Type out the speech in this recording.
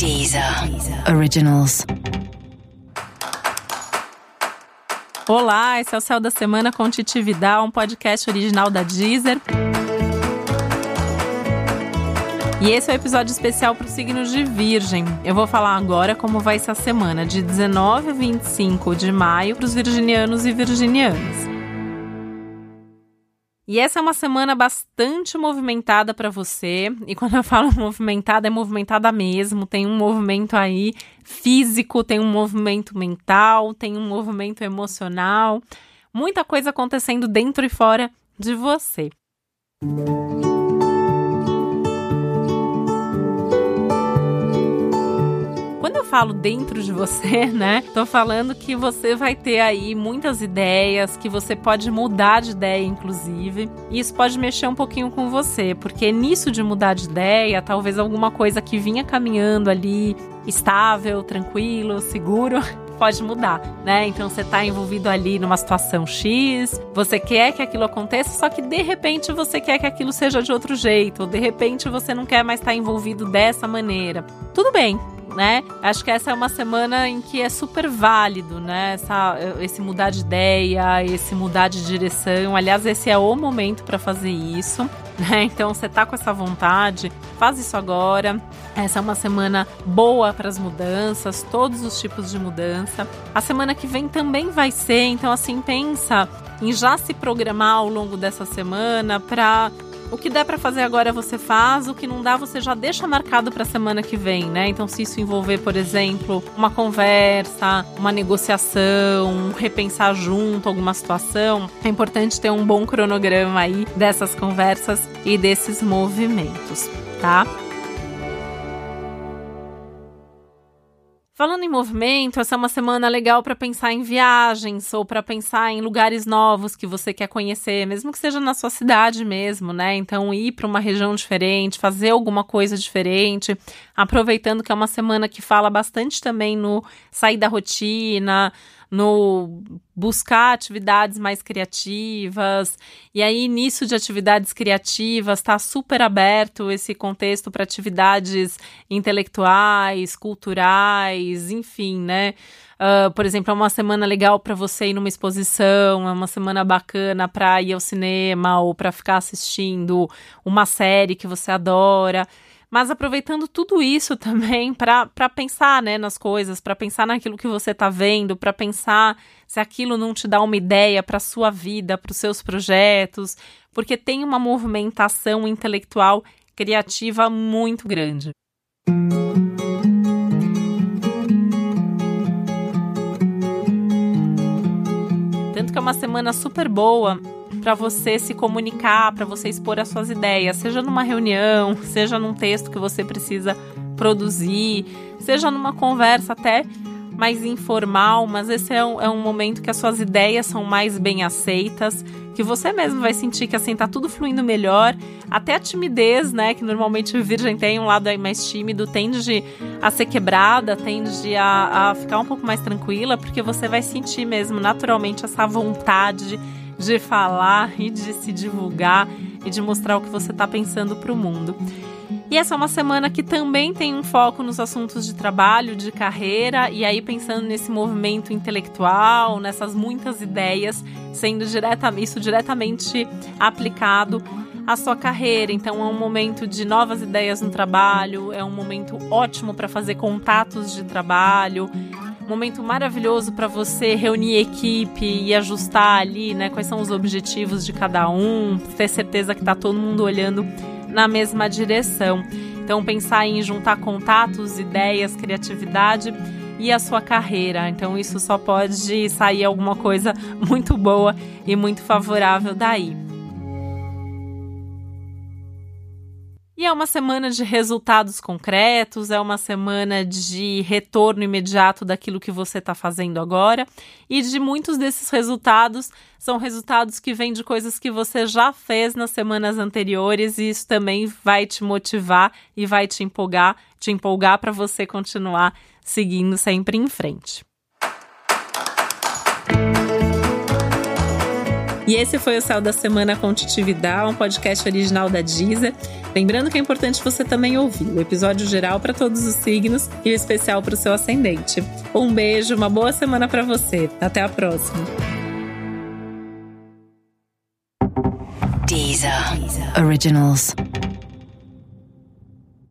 Deezer Originals. Olá, esse é o Céu da Semana com Titi Vidal, um podcast original da Deezer. E esse é o um episódio especial para o signo de Virgem. Eu vou falar agora como vai ser a semana de 19 a 25 de maio para os virginianos e virginianas. E essa é uma semana bastante movimentada para você. E quando eu falo movimentada, é movimentada mesmo. Tem um movimento aí físico, tem um movimento mental, tem um movimento emocional. Muita coisa acontecendo dentro e fora de você. Música falo dentro de você, né? Tô falando que você vai ter aí muitas ideias, que você pode mudar de ideia, inclusive. E isso pode mexer um pouquinho com você, porque nisso de mudar de ideia, talvez alguma coisa que vinha caminhando ali, estável, tranquilo, seguro, pode mudar, né? Então você tá envolvido ali numa situação X, você quer que aquilo aconteça, só que de repente você quer que aquilo seja de outro jeito, ou de repente você não quer mais estar envolvido dessa maneira. Tudo bem, né? Acho que essa é uma semana em que é super válido, né? Essa, esse mudar de ideia, esse mudar de direção. Aliás, esse é o momento para fazer isso, né? Então, você tá com essa vontade, faz isso agora. Essa é uma semana boa para as mudanças, todos os tipos de mudança. A semana que vem também vai ser, então assim, pensa em já se programar ao longo dessa semana para o que der para fazer agora você faz, o que não dá você já deixa marcado para a semana que vem, né? Então se isso envolver, por exemplo, uma conversa, uma negociação, um repensar junto alguma situação, é importante ter um bom cronograma aí dessas conversas e desses movimentos, tá? Falando em movimento, essa é uma semana legal para pensar em viagens ou para pensar em lugares novos que você quer conhecer, mesmo que seja na sua cidade mesmo, né? Então, ir para uma região diferente, fazer alguma coisa diferente, aproveitando que é uma semana que fala bastante também no sair da rotina, no buscar atividades mais criativas. E aí, nisso de atividades criativas, está super aberto esse contexto para atividades intelectuais, culturais, enfim, né? Uh, por exemplo, é uma semana legal para você ir numa exposição, é uma semana bacana para ir ao cinema ou para ficar assistindo uma série que você adora mas aproveitando tudo isso também para pensar né, nas coisas, para pensar naquilo que você está vendo, para pensar se aquilo não te dá uma ideia para a sua vida, para os seus projetos, porque tem uma movimentação intelectual criativa muito grande. Tanto que é uma semana super boa para você se comunicar, para você expor as suas ideias, seja numa reunião, seja num texto que você precisa produzir, seja numa conversa até mais informal, mas esse é um, é um momento que as suas ideias são mais bem aceitas, que você mesmo vai sentir que assim tá tudo fluindo melhor, até a timidez, né, que normalmente o virgem tem um lado aí mais tímido, tende a ser quebrada, tende a, a ficar um pouco mais tranquila, porque você vai sentir mesmo naturalmente essa vontade de falar e de se divulgar e de mostrar o que você está pensando para o mundo. E essa é uma semana que também tem um foco nos assuntos de trabalho, de carreira, e aí pensando nesse movimento intelectual, nessas muitas ideias, sendo direta, isso diretamente aplicado à sua carreira. Então é um momento de novas ideias no trabalho, é um momento ótimo para fazer contatos de trabalho, momento maravilhoso para você reunir equipe e ajustar ali, né, quais são os objetivos de cada um, ter certeza que tá todo mundo olhando na mesma direção. Então pensar em juntar contatos, ideias, criatividade e a sua carreira. Então isso só pode sair alguma coisa muito boa e muito favorável daí. E é uma semana de resultados concretos, é uma semana de retorno imediato daquilo que você está fazendo agora. E de muitos desses resultados são resultados que vêm de coisas que você já fez nas semanas anteriores, e isso também vai te motivar e vai te empolgar, te empolgar para você continuar seguindo sempre em frente. E esse foi o Céu da Semana com Titi Vidal, um podcast original da Deezer. Lembrando que é importante você também ouvir o episódio geral para todos os signos e o especial para o seu ascendente. Um beijo, uma boa semana para você. Até a próxima. Deezer. Originals.